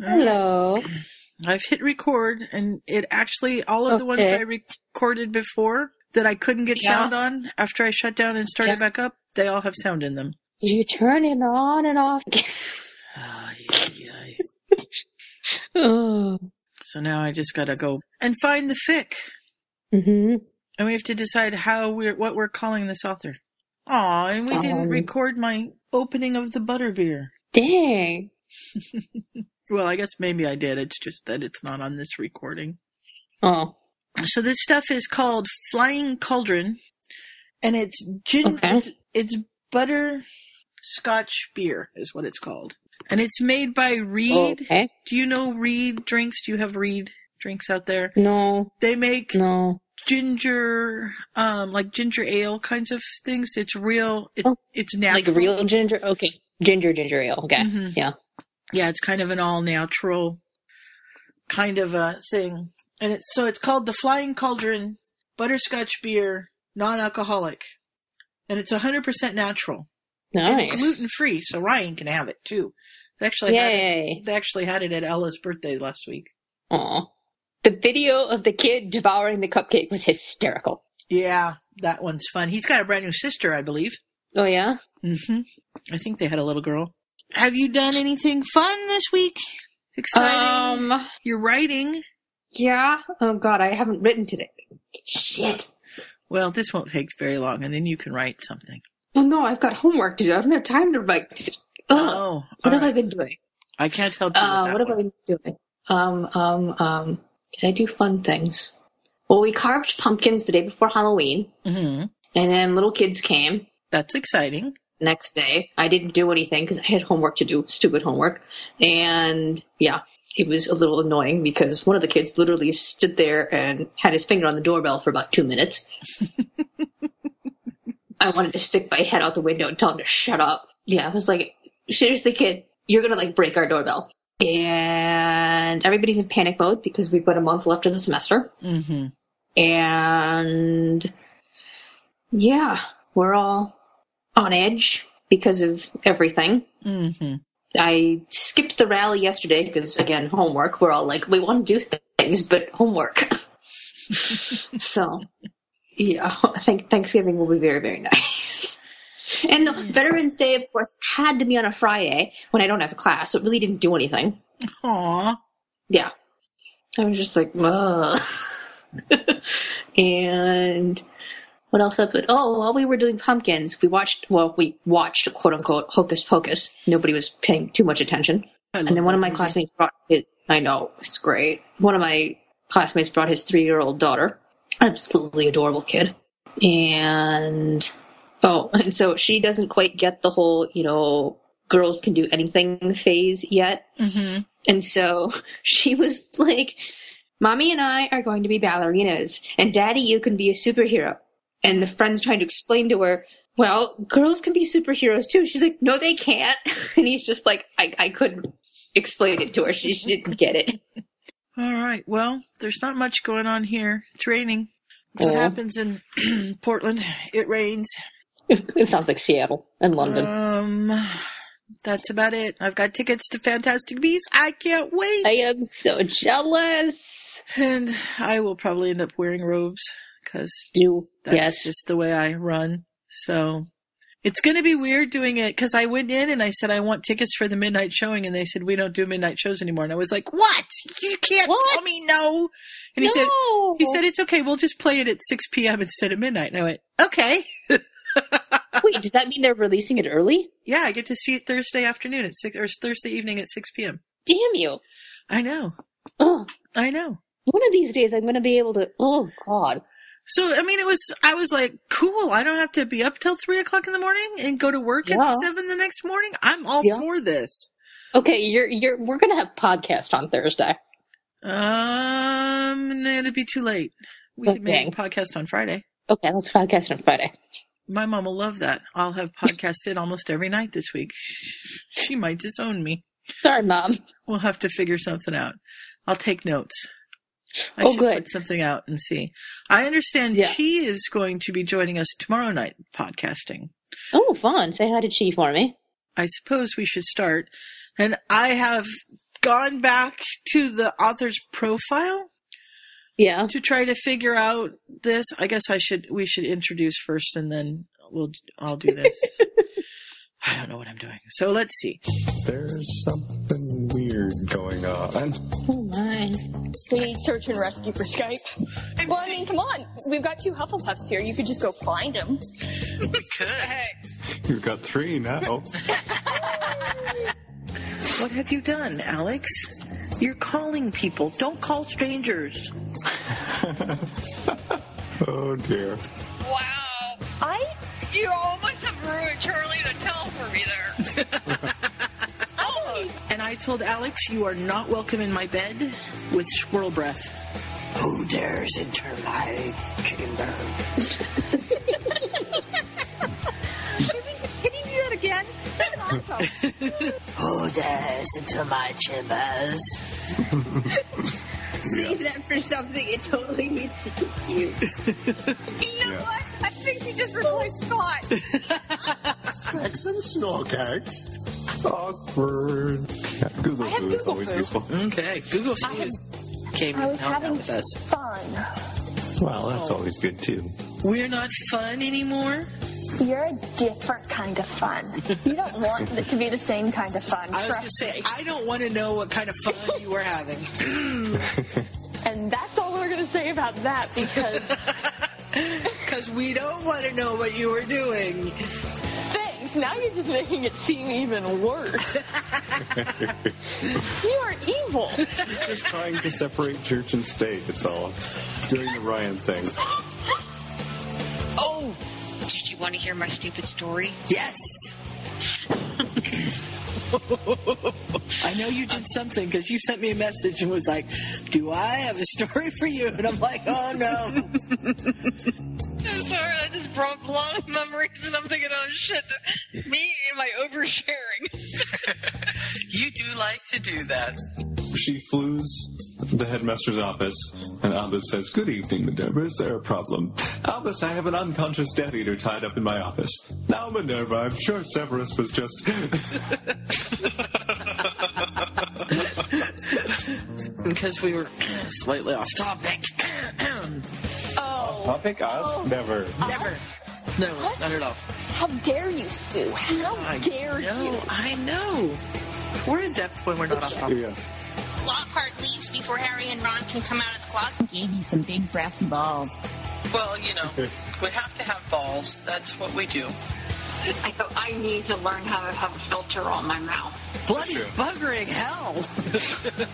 Hello. I've hit record, and it actually all of the ones Okay. I recorded before that I couldn't get Yeah. sound on after I shut down and started Yeah. back up, they all have sound in them. Did you turn it on and off? Ay, ay, ay. oh. So now I just gotta go and find the fic, hmm and we have to decide how we're what we're calling this author. Aw, and we didn't Um. record my opening of the butterbeer. Dang. Well, I guess maybe I did. It's just that it's not on this recording. Oh. So this stuff is called Flying Cauldron, and it's gin. Okay. It's, butter Scotch beer is what it's called, and it's made by Reed. Okay. Do you know Reed drinks? Do you have Reed drinks out there? No. They make No. ginger, um, like ginger ale kinds of things. It's real. It's Oh. it's natural. Like real ginger? Okay. Ginger, ginger ale. Okay. Mhm. Yeah. Yeah, it's kind of an all natural kind of a thing. And it's so it's called the Flying Cauldron Butterscotch Beer Non-Alcoholic. And it's 100% natural. Nice. Gluten free, so Ryan can have it too. They actually had it, they actually had it at Ella's birthday last week. Aw. The video of the kid devouring the cupcake was hysterical. Yeah, that one's fun. He's got a brand new sister, I believe. Oh, yeah? Mm hmm. I think they had a little girl. Have you done anything fun this week? Exciting. Um, You're writing. yeah. Oh, God, I haven't written today. Shit. Well, this won't take very long, and then you can write something. Well, no, I've got homework to do. I don't have time to write. Ugh. Oh, what have all I been doing? I can't help you Uh, what that have. I been doing? Um, um, um, did I do fun things? Well, we carved pumpkins the day before Halloween, hmm and then little kids came That's exciting. Next day. I didn't do anything because I had homework to do, stupid homework. And yeah, it was a little annoying because one of the kids literally stood there and had his finger on the doorbell for about two minutes. I wanted to stick my head out the window and tell him to shut up. Yeah, I was like, seriously, kid, you're gonna like break our doorbell. And everybody's in panic mode because we've got a month left of the semester. hmm And yeah, we're all on edge because of everything. hmm I skipped the rally yesterday because, again, homework. We're all like, we want to do things, but homework. so, yeah, I think Thanksgiving will be very, very nice. And Veterans Day, of course, had to be on a Friday when I don't have a class, so it really didn't do anything. Aw. Yeah. I was just like, ugh. and what else happened? Oh, while we were doing pumpkins, we watched, well, we watched quote unquote Hocus Pocus. Nobody was paying too much attention. And then one of my movie. classmates brought his, I know, it's great. One of my classmates brought his three year old daughter. Absolutely adorable kid. And, oh, and so she doesn't quite get the whole, you know, girls can do anything phase yet. Mhm. And so she was like, Mommy and I are going to be ballerinas, and Daddy, you can be a superhero. And the friend's trying to explain to her, well, girls can be superheroes too. She's like, no, they can't. And he's just like, I, I couldn't explain it to her. She, she didn't get it. All right. Well, there's not much going on here. It's raining. That's what happens in Portland. It rains. It sounds like Seattle and London. Um, that's about it. I've got tickets to Fantastic Beasts. I can't wait. I am so jealous. and I will probably end up wearing robes because Do that's yes. just the way I run. So it's going to be weird doing it because I went in and I said I want tickets for the midnight showing, and they said we don't do midnight shows anymore. And I was like, "What? You can't What? tell me no." And he said, no. "He said it's okay. We'll just play it at six p.m. instead of midnight." And I went, "Okay." Wait, does that mean they're releasing it early? Yeah, I get to see it Thursday afternoon at six or Thursday evening at six p.m. Damn you. I know, Ugh. I know. One of these days I'm going to be able to. Oh, God. So I mean, it was. I was like, "Cool. I don't have to be up till three o'clock in the morning and go to work Yeah. at seven the next morning. I'm all Yeah. for this." Okay, you're you're we're gonna have podcast on Thursday. Um, it'd be too late. We can make a podcast on Friday. Okay, let's podcast on Friday. My mom will love that. I'll have podcasted almost every night this week. She might disown me. Sorry, mom. We'll have to figure something out. I'll take notes. I Oh, should good. put something out and see. I understand Yeah. she is going to be joining us tomorrow night podcasting. Oh, fun. Say hi to Chi for me. I suppose we should start. And I have gone back to the author's profile Yeah. to try to figure out this. I guess I should we should introduce first and then we'll I'll do this. I don't know what I'm doing. So let's see. There's something weird going on. Oh, We need search and rescue for Skype. Well, I mean, come on. We've got two Hufflepuffs here. You could just go find them. We could. You've got three now. What have you done, Alex? You're calling people. Don't call strangers. oh dear. Wow. I You almost have ruined Charlie to tell for me there. I told Alex you are not welcome in my bed with squirrel breath. Who dares enter my chamber? Who dares enter my chambers? Save that for something it totally needs to be you. You know Yeah. what? I think she just replaced Scott. Sex and snorkex. Awkward. Yeah, Google I have Foo is Google always Foo. useful. Okay, Google I have- came I was hung out having with us. fun. Well, that's always good too. We're not fun anymore. You're a different kind of fun. You don't want it to be the same kind of fun. I was trust gonna say me. I don't want to know what kind of fun you were having. And that's all we're gonna say about that because Because we don't want to know what you were doing. thanks. Now you're just making it seem even worse. you are evil. She's just trying to separate church and state. It's all doing the Ryan thing. Oh, did you want to hear my stupid story? Yes. I know you did something because you sent me a message and was like, "Do I have a story for you?" And I'm like, "Oh no." I'm sorry, that just brought a lot of memories, and I'm thinking, oh shit, me and my oversharing. You do like to do that. She floos the headmaster's office, and Albus says, Good evening, Minerva. Is there a problem? Albus, I have an unconscious Death Eater tied up in my office. Now, Minerva, I'm sure Severus was just. Because we were slightly off topic. Oh. Topic us? Oh. Never. Never. Us? No, What? not at all. How dare you, Sue? How I dare know, you? I know. We're in depth when we're not off topic. Yeah. Lockhart leaves before Harry and Ron can come out of the closet. Gave me some big brassy balls. Well, you know, we have to have balls. That's what we do. I go, I need to learn how to have a filter on my mouth. Bloody buggering hell.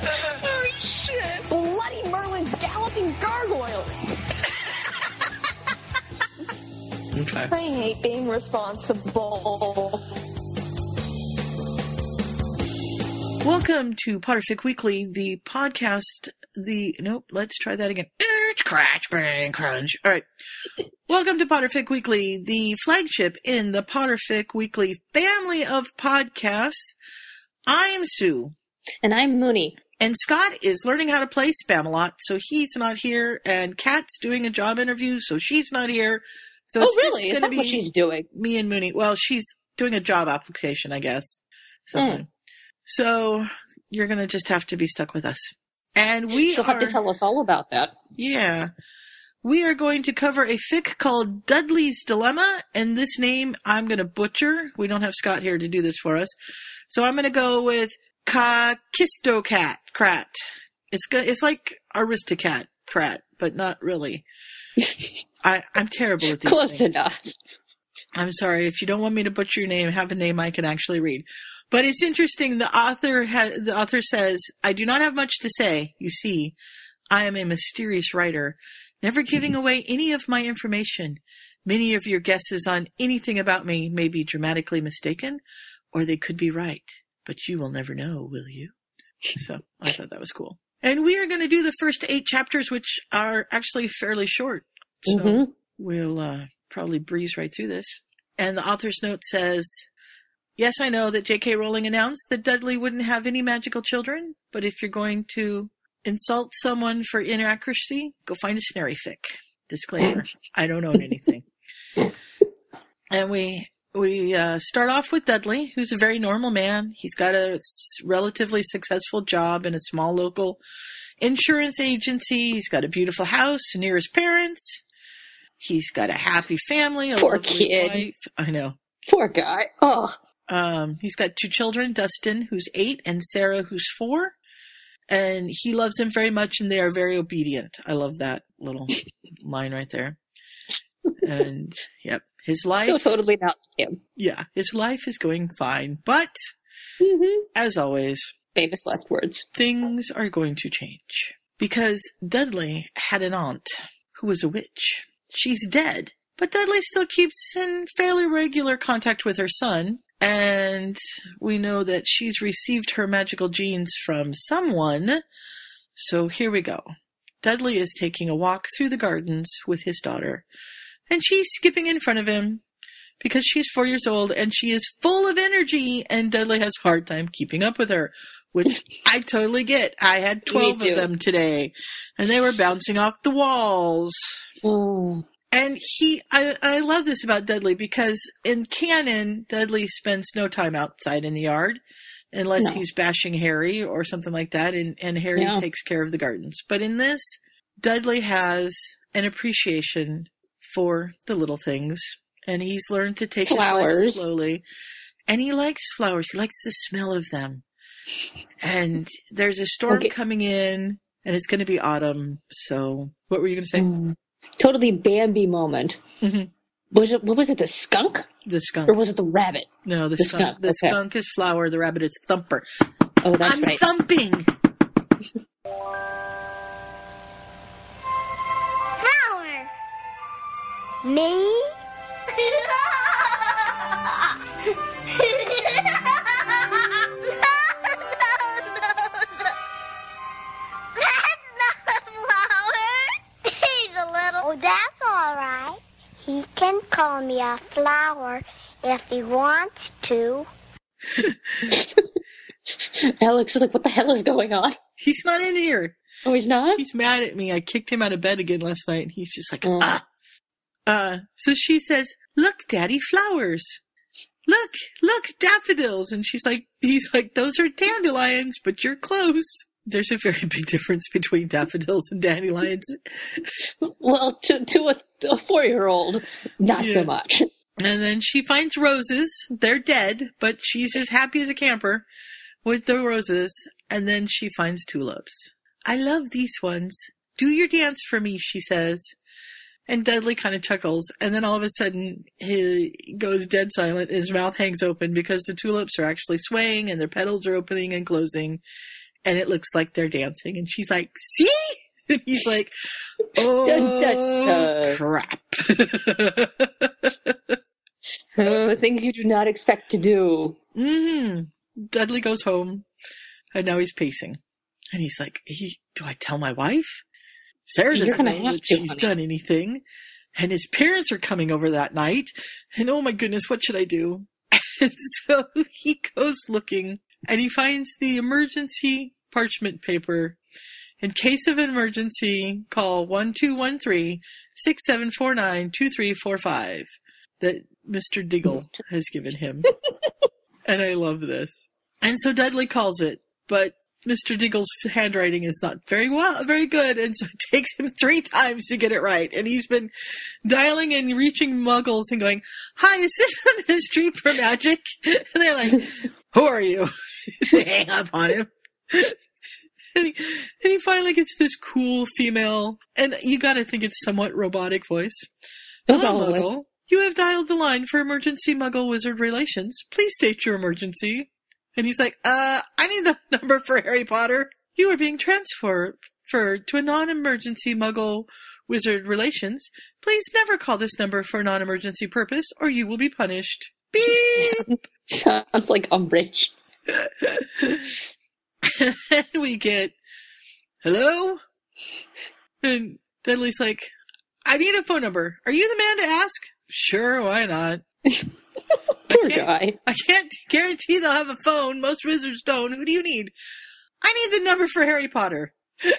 Oh shit! Bloody Merlin's galloping gargoyles. Okay. I hate being responsible. Welcome to Potterfic Weekly, the podcast. The nope. Let's try that again. It's crash, bang, crunch. All right. Welcome to Potterfic Weekly, the flagship in the Potterfic Weekly family of podcasts. I am Sue, And I'm Mooney. and Scott is learning how to play Spamalot, so he's not here. And Kat's doing a job interview, so she's not here. So oh, it's really? just Is that what be- she's doing? me and Mooney. Well, she's doing a job application, I guess. Hmm. Something. So you're gonna just have to be stuck with us. And we She'll are, have to tell us all about that. yeah, we are going to cover a fic called Dudley's Dilemma, and this name I'm gonna butcher. We don't have Scott here to do this for us, so I'm gonna go with Kakistocat Krat. It's it's like Aristocat Krat, but not really. I I'm terrible at these Close things. enough. I'm sorry if you don't want me to butcher your name. Have a name I can actually read. But it's interesting. The author ha- the author says, "I do not have much to say. You see, I am a mysterious writer, never giving away any of my information. Many of your guesses on anything about me may be dramatically mistaken, or they could be right. But you will never know, will you?" So I thought that was cool. And we are going to do the first eight chapters, which are actually fairly short. So Mhm. we'll uh, probably breeze right through this. And the author's note says, Yes, I know that J.K. Rowling announced that Dudley wouldn't have any magical children, but if you're going to insult someone for inaccuracy, go find a Snarry fic. Disclaimer I don't own anything. and we we uh, start off with Dudley, who's a very normal man. He's got a s- relatively successful job in a small local insurance agency. He's got a beautiful house near his parents. He's got a happy family, a Poor lovely kid. wife. I know. Poor guy. Oh, Um, he's got two children, Dustin, who's eight, and Sarah, who's four. And he loves them very much, and they are very obedient. I love that little line right there. And yep, his life, so totally not him. yeah, his life is going fine. But Mm-hmm. as always, Famous last words. things are going to change because Dudley had an aunt who was a witch. She's dead, but Dudley still keeps in fairly regular contact with her son, and we know that she's received her magical genes from someone. So here we go. Dudley is taking a walk through the gardens with his daughter, and she's skipping in front of him because she's four years old and she is full of energy, and Dudley has a hard time keeping up with her which I totally get. I had 12 of them today, and they were bouncing off the walls. Oh. And he, I, I love this about Dudley because in canon, Dudley spends no time outside in the yard unless No. he's bashing Harry or something like that, and, and Harry Yeah. takes care of the gardens. But in this, Dudley has an appreciation for the little things, and he's learned to take Flowers. slowly. And he likes flowers. He likes the smell of them. And there's a storm Okay. coming in, and it's going to be autumn. So, what were you going to say? Mm. Totally Bambi moment. Mhm. Was it, what was it, the skunk? The skunk. Or was it the rabbit? No, the, The skunk. skunk, The okay. skunk is flower. The rabbit is thumper. Oh, that's I'm right. thumping. Flower. Me? Oh, that's all right. He can call me a flower if he wants to. Alex is like, what the hell is going on? He's not in here. Oh, he's not? He's mad at me. I kicked him out of bed again last night. and He's just like, Mm. ah. Uh, so she says, look, daddy, flowers. Look, look, daffodils. And she's like, he's like, those are dandelions, but you're close. There's a very big difference between daffodils and dandelions. Well, to, to a, a four year old, not so much. And then she finds roses. They're dead, but she's as happy as a camper with the roses. And then she finds tulips. I love these ones. Do your dance for me, she says. And Dudley kind of chuckles. And then all of a sudden, he goes dead silent. His mouth hangs open because the tulips are actually swaying and their petals are opening and closing. And it looks like they're dancing. And she's like, see? And he's like, oh, Dun, dun, dun. crap. Oh, things you do not expect to do. hmm Dudley goes home, and now he's pacing, and he's like, he, "Do I tell my wife? Sarah doesn't know that to, she's honey." done anything, and his parents are coming over that night, and oh my goodness, what should I do?" And so he goes looking, and he finds the emergency parchment paper. In case of an emergency, call 1213-6749-2345 that Mr. Diggle has given him. and I love this. And so Dudley calls it, but Mr. Diggle's handwriting is not very well, very good, and so it takes him three times to get it right. And he's been dialing and reaching muggles and going, "Hi, is this the Ministry for Magic?" And they're like, "Who are you?" they hang up on him. And he, and he finally gets this cool female, and you gotta think it's somewhat robotic voice. Hello, Probably. Muggle. You have dialed the line for emergency Muggle Wizard relations. Please state your emergency. And he's like, uh, I need the number for Harry Potter. You are being transferred to a non-emergency Muggle Wizard relations. Please never call this number for a non-emergency purpose or you will be punished. Beep! Sounds like Umbridge. and then we get, hello? And Dudley's like, I need a phone number. Are you the man to ask? Sure, why not? Poor guy. I can't guarantee they'll have a phone. Most wizards don't. Who do you need? I need the number for Harry Potter.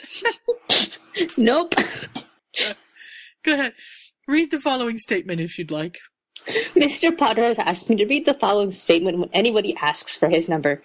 Nope. Go ahead. Read the following statement if you'd like. Mr. Potter has asked me to read the following statement when anybody asks for his number.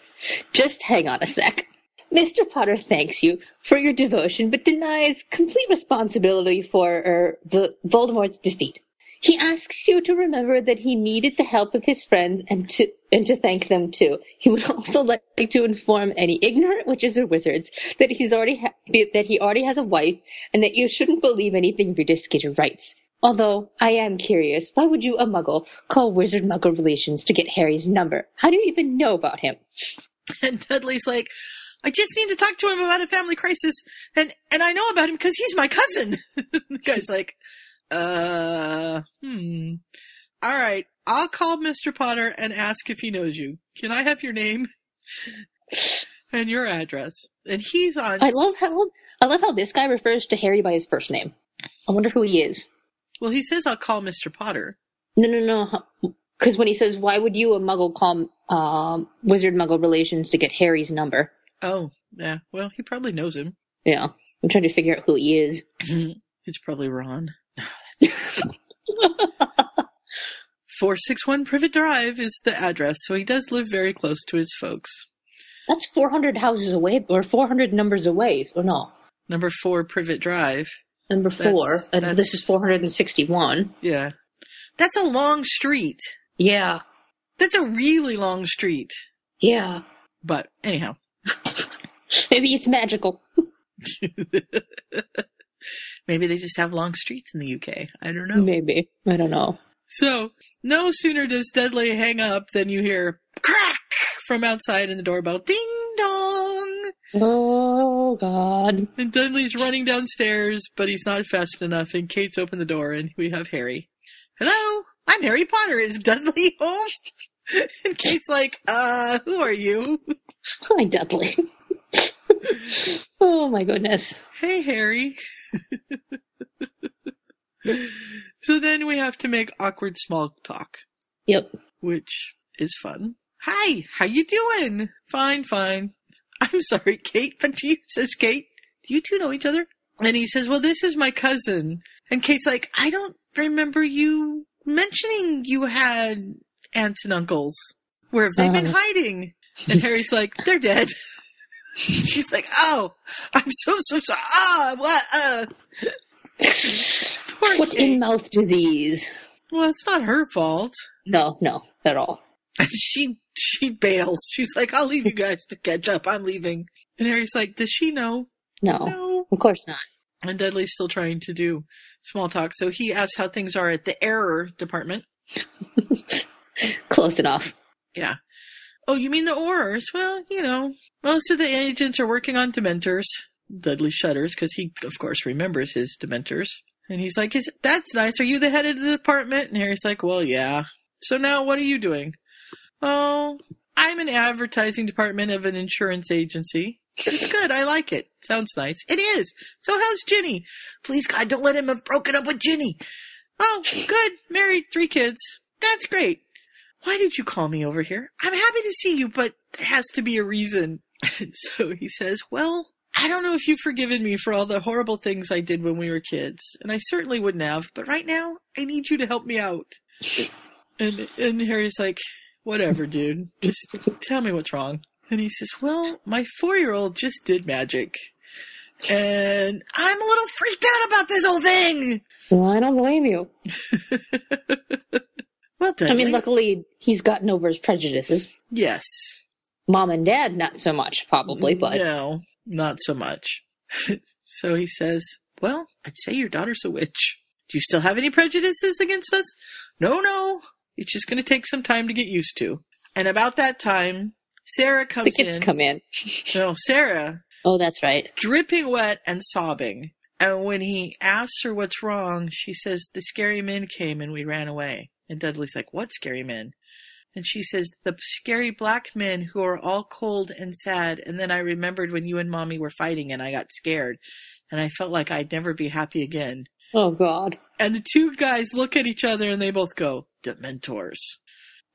Just hang on a sec. Mr. Potter thanks you for your devotion, but denies complete responsibility for er, the Voldemort's defeat. He asks you to remember that he needed the help of his friends and to and to thank them too. He would also like to inform any ignorant witches or wizards that he's already ha- that he already has a wife and that you shouldn't believe anything Skeeter writes. Although I am curious, why would you, a Muggle, call Wizard Muggle relations to get Harry's number? How do you even know about him? And Dudley's like, I just need to talk to him about a family crisis, and and I know about him because he's my cousin. the guy's like, uh, hmm. All right, I'll call Mr. Potter and ask if he knows you. Can I have your name and your address? And he's on. I love how I love how this guy refers to Harry by his first name. I wonder who he is. Well, he says I'll call Mr. Potter. No, no, no. Because when he says, "Why would you, a Muggle, call um, Wizard Muggle relations to get Harry's number?" Oh, yeah. Well, he probably knows him. Yeah, I'm trying to figure out who he is. it's probably Ron. 461 Privet Drive is the address, so he does live very close to his folks. That's 400 houses away, or 400 numbers away, or no? Number 4 Privet Drive. Number 4, That's- and this is 461. Yeah. That's a long street. Yeah, That's a really long street. yeah. But anyhow. Maybe it's magical. Maybe they just have long streets in the UK. I don't know. Maybe. I don't know. So, no sooner does Dudley hang up than you hear crack from outside in the doorbell. Ding! Oh, God. And Dudley's running downstairs, but he's not fast enough, and Kate's opened the door, and we have Harry. Hello, I'm Harry Potter. Is Dudley home? And Kate's like, uh, who are you? Hi, Dudley. oh, my goodness. Hey, Harry. so then we have to make awkward small talk, Yep. which is fun. Hi, how you doing? Fine, fine. I'm sorry, Kate, but do you, says Kate, do you two know each other? And he says, well, this is my cousin. And Kate's like, I don't remember you mentioning you had aunts and uncles. Where have they been Uh. hiding? And Harry's like, they're dead. She's like, oh, I'm so, so sorry. Ah, what, uh. Poor Foot Kate. in mouth disease. Well, it's not her fault. No, no, at all. she she bails. She's like, I'll leave you guys to catch up. I'm leaving. And Harry's like, does she know? No, No. of course not. And Dudley's still trying to do small talk. So he asks how things are at the error department. Close enough. Yeah. Oh, you mean the Aurors? Well, you know, most of the agents are working on Dementors. Dudley shudders because he, of course, remembers his Dementors. And he's like, Is, that's nice. Are you the head of the department? And Harry's like, well, yeah. So now what are you doing? Oh, I'm an advertising department of an insurance agency. It's good. I like it. Sounds nice. It is. So how's Ginny? Please, God, don't let him have broken up with Ginny. Oh, good. Married, three kids. That's great. Why did you call me over here? I'm happy to see you, but there has to be a reason. And so he says, well, I don't know if you've forgiven me for all the horrible things I did when we were kids, and I certainly wouldn't have, but right now, I need you to help me out. And, and Harry's like, whatever, dude. Just tell me what's wrong. And he says, well, my four-year-old just did magic. And I'm a little freaked out about this whole thing. Well, I don't blame you. Well. I mean, luckily, he's gotten over his prejudices. yes. Mom and dad, not so much, probably, mm, but No, not so much. so he says, Well, I'd say your daughter's a witch. Do you still have any prejudices against us? No, no. It's just going to take some time to get used to. And about that time, Sarah comes in. the kids in. come in. No, Sarah, Oh, that's right. dripping wet and sobbing. And when he asks her what's wrong, she says, The scary men came and we ran away. And Dudley's like, What scary men? And she says, The scary black men who are all cold and sad. And then I remembered when you and mommy were fighting and I got scared. And I felt like I'd never be happy again. Oh, God. And the two guys look at each other and they both go, Dementors.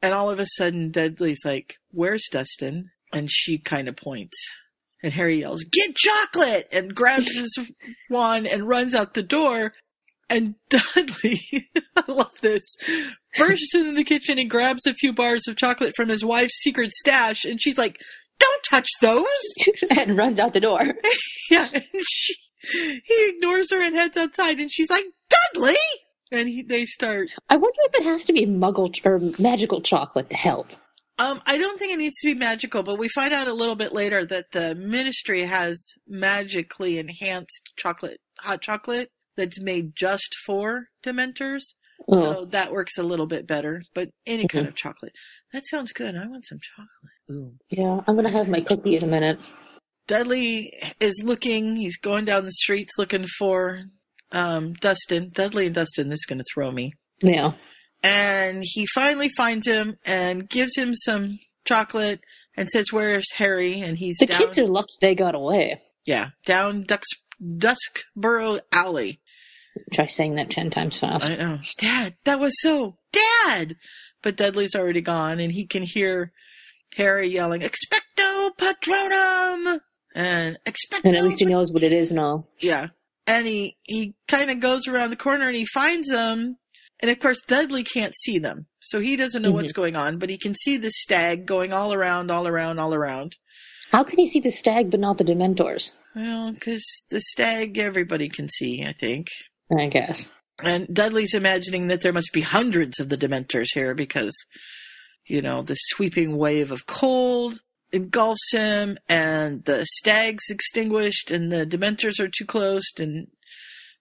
And all of a sudden, Dudley's like, Where's Dustin? And she kind of points. And Harry yells, Get chocolate! And grabs his wand and runs out the door. And Dudley, I love this, bursts into the kitchen and grabs a few bars of chocolate from his wife's secret stash, and she's like, "Don't touch those!" and runs out the door. yeah, and she, he ignores her and heads outside, and she's like, "Dudley!" And he, they start. I wonder if it has to be muggle ch- or magical chocolate to help. Um, I don't think it needs to be magical, but we find out a little bit later that the ministry has magically enhanced chocolate, hot chocolate that's made just for Dementors. Oh. So that works a little bit better, but any kind of chocolate. That sounds good. I want some chocolate. Ooh. Yeah, I'm gonna have my cookie in a minute. Dudley is looking, he's going down the streets looking for um, Dustin. Dudley and Dustin, this is going to throw me. Yeah. And he finally finds him and gives him some chocolate and says, Where's Harry? And he's The down, kids are lucky they got away. yeah, down Ducks, Duskboro Alley. Try saying that ten times fast. I know. Dad, that was so Dad! But Dudley's already gone and he can hear Harry yelling, Expecto Patronum! And Expecto And at least he knows what it is and all. Yeah. And he, he kind of goes around the corner and he finds them. And of course, Dudley can't see them. So he doesn't know what's mm-hmm. going on, but he can see the stag going all around, all around, all around. How can he see the stag but not the Dementors? Well, because the stag everybody can see, I think. I guess. And Dudley's imagining that there must be hundreds of the Dementors here because, you know, the sweeping wave of cold engulfs him and the stag's extinguished and the Dementors are too close and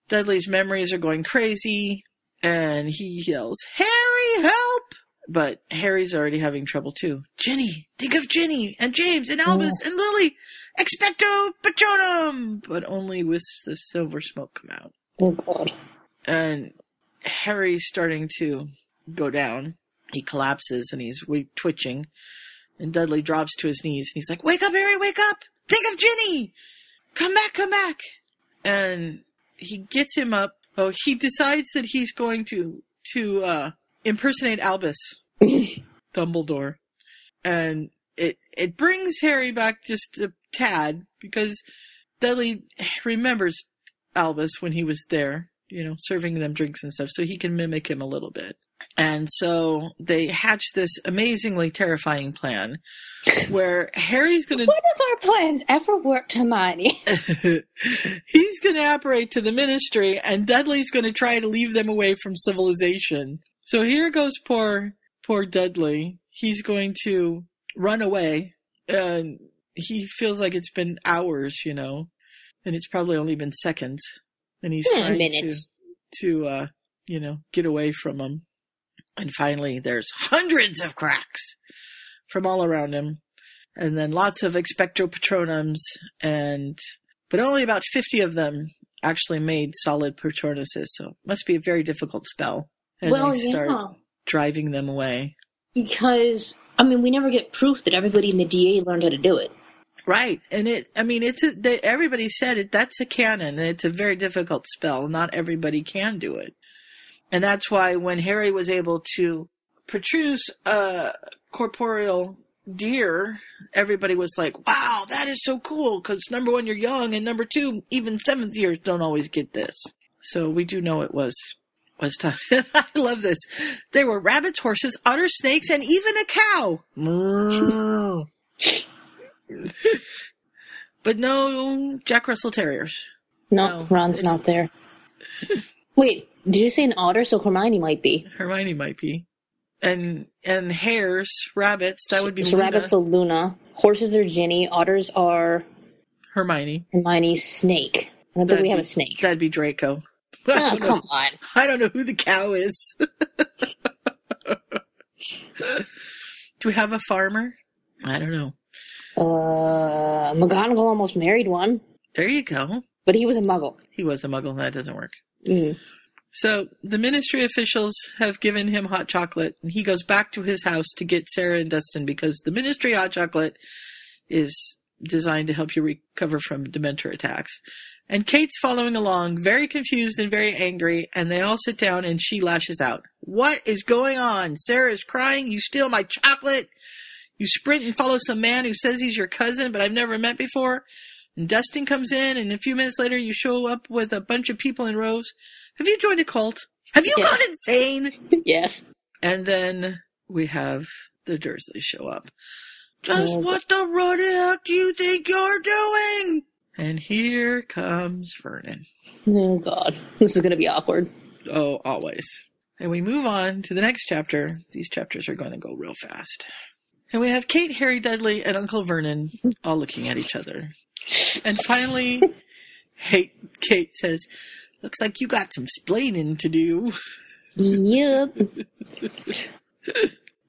Dudley's memories are going crazy and he yells, Harry, help! But Harry's already having trouble too. Ginny, think of Ginny and James and Albus and Lily. Expecto Patronum! But only wisps of silver smoke come out Oh god. and Harry's starting to go down. He collapses and he's twitching. And Dudley drops to his knees and he's like, "Wake up, Harry! Wake up! Think of Ginny! Come back! Come back!" And he gets him up. Oh, he decides that he's going to to uh, impersonate Albus Dumbledore, and it it brings Harry back just a tad because Dudley remembers Albus when he was there, you know, serving them drinks and stuff, so he can mimic him a little bit. And so they hatch this amazingly terrifying plan where Harry's gonna What of our plans ever worked, Hermione? he's gonna apparate to the ministry and Dudley's gonna try to leave them away from civilization. So here goes poor poor Dudley. He's going to run away and he feels like it's been hours, you know, and it's probably only been seconds. And he's Hmm, trying minutes. to to uh you know, get away from him. And finally there's hundreds of cracks from all around him. And then lots of expecto patronums and but only about 50 of them actually made solid patronuses, so it must be a very difficult spell. And well, they start yeah. driving them away. Because I mean, we never get proof that everybody in the DA learned how to do it. Right, and it, I mean, it's a, they, everybody said it, that's a canon, and it's a very difficult spell. Not everybody can do it. And that's why when Harry was able to produce a corporeal deer, everybody was like, wow, that is so cool, because number one, you're young, and number two, even seventh years don't always get this. So we do know it was, was tough. I love this. There were rabbits, horses, otters, snakes, and even a cow. Moo. but no Jack Russell Terriers. No, Ron's not there. Wait, did you say an otter? So Hermione might be. Hermione might be. And and hares, rabbits, that would be So Luna. rabbits are Luna. Horses are Ginny. Otters are Hermione. Hermione's snake. I don't think we have be- a snake. That'd be Draco. Oh, don't know- come on. I don't know who the cow is. Do we have a farmer? I don't know. Uh, McGonagall almost married one, There you go. but he was a muggle. He was a muggle. That doesn't work. Mm. So the ministry officials have given him hot chocolate, and he goes back to his house to get Sarah and Dustin because the ministry hot chocolate is designed to help you recover from dementor attacks. And Kate's following along, very confused and very angry, and they all sit down and she lashes out. What is going on? Sarah is crying. You steal my chocolate. You sprint and follow some man who says he's your cousin, but I've never met before. And Dustin comes in, and a few minutes later, you show up with a bunch of people in rows. Have you joined a cult? Have you Yes. gone insane? Yes. And then we have the Dursleys show up. Just Oh, what the run do you think you're doing? And here comes Vernon. Oh God, this is gonna be awkward. Oh, always. And we move on to the next chapter. These chapters are going to go real fast. And we have Kate, Harry Dudley, and Uncle Vernon all looking at each other. And finally, Kate, Kate says, looks like you got some splaining to do. Yep.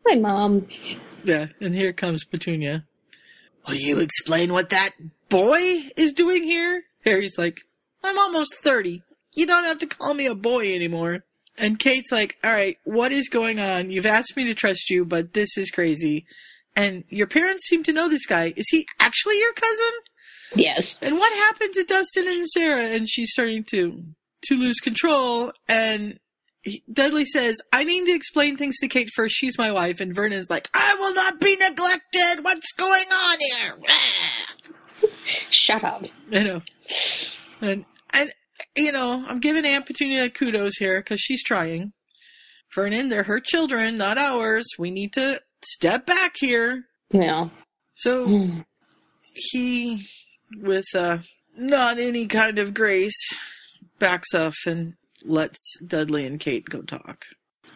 Hi, mom. Yeah, and here comes Petunia. Will you explain what that boy is doing here? Harry's like, I'm almost 30. You don't have to call me a boy anymore. And Kate's like, alright, what is going on? You've asked me to trust you, but this is crazy. And your parents seem to know this guy. Is he actually your cousin? Yes. And what happened to Dustin and Sarah? And she's starting to, to lose control. And he- Dudley says, I need to explain things to Kate first. She's my wife. And Vernon's like, I will not be neglected. What's going on here? Shut up. You know, and and you know, I'm giving Aunt Petunia kudos here because she's trying. Vernon, they're her children, not ours. We need to step back here. Yeah. So hmm. he, with uh, not any kind of grace, backs off and lets Dudley and Kate go talk.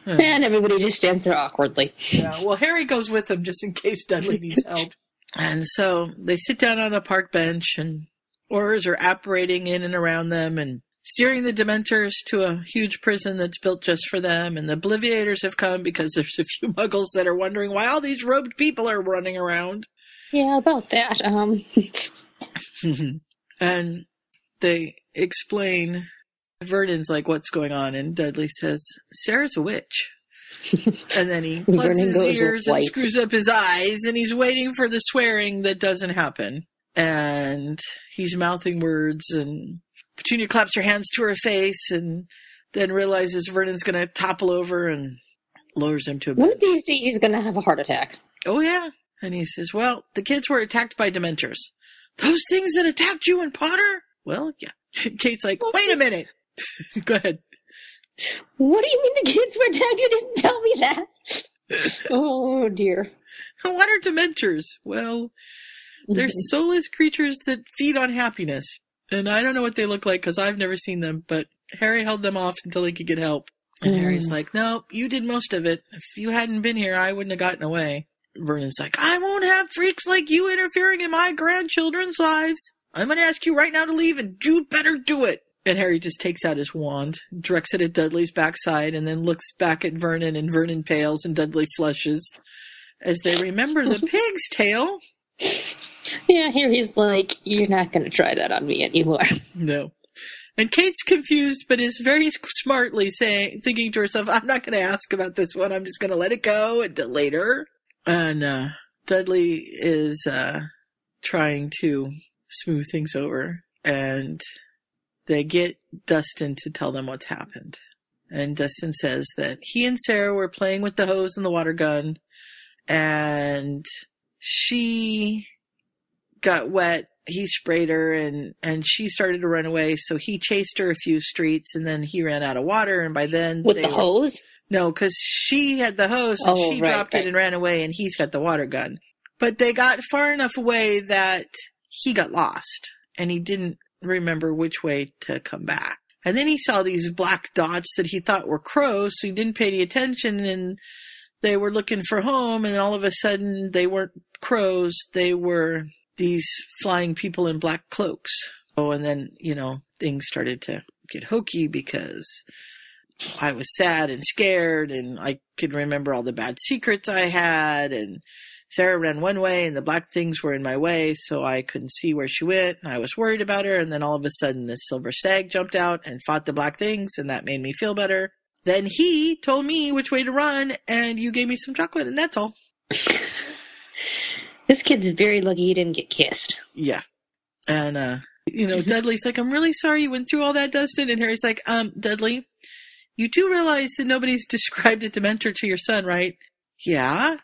And everybody just stands there awkwardly. Yeah, well, Harry goes with them just in case Dudley needs help. And so they sit down on a park bench, and Aurors are apparating in and around them and steering the Dementors to a huge prison that's built just for them. And the Obliviators have come because there's a few muggles that are wondering why all these robed people are running around. Yeah, about that. Um. and they explain. Vernon's like, "What's going on?" And Dudley says, "Sarah's a witch." and then he plugs his ears and screws up his eyes, and he's waiting for the swearing that doesn't happen. And he's mouthing words, and Petunia claps her hands to her face, and then realizes Vernon's going to topple over and lowers him to a One bench. of these days he's gonna have a heart attack. Oh yeah. And he says, well, the kids were attacked by Dementors. Those things that attacked you and Potter? Well, yeah. Kate's like, wait a minute. Go ahead. What do you mean the kids were attacked? You didn't tell me that. oh dear. What are Dementors? Well, they're soulless creatures that feed on happiness. And I don't know what they look like because I've never seen them, but Harry held them off until he could get help. And Mm. Harry's like, no, you did most of it. If you hadn't been here, I wouldn't have gotten away. Vernon's like, I won't have freaks like you interfering in my grandchildren's lives. I'm gonna ask you right now to leave and you better do it. And Harry just takes out his wand, directs it at Dudley's backside, and then looks back at Vernon, and Vernon pales and Dudley flushes as they remember the pig's tail. Yeah, here he's like, you're not gonna try that on me anymore. No. And Kate's confused, but is very smartly saying, thinking to herself, I'm not going to ask about this one. I'm just going to let it go until later. And, uh, Dudley is, uh, trying to smooth things over and they get Dustin to tell them what's happened. And Dustin says that he and Sarah were playing with the hose and the water gun and she got wet. He sprayed her and, and she started to run away. So he chased her a few streets and then he ran out of water. And by then With they the were- hose? No, cause she had the hose and Oh, she right, dropped right. it and ran away and he's got the water gun. But they got far enough away that he got lost and he didn't remember which way to come back. And then he saw these black dots that he thought were crows, so he didn't pay any attention and they were looking for home and then all of a sudden they weren't crows, they were these flying people in black cloaks. Oh, and then, you know, things started to get hokey because I was sad and scared and I could remember all the bad secrets I had and Sarah ran one way and the black things were in my way so I couldn't see where she went and I was worried about her and then all of a sudden this silver stag jumped out and fought the black things and that made me feel better. Then he told me which way to run and you gave me some chocolate and that's all. This kid's very lucky he didn't get kissed. Yeah. And, uh, you know, Dudley's like, I'm really sorry you went through all that, Dustin. And Harry's like, um, Dudley, you do realize that nobody's described a Dementor to your son, right? Yeah.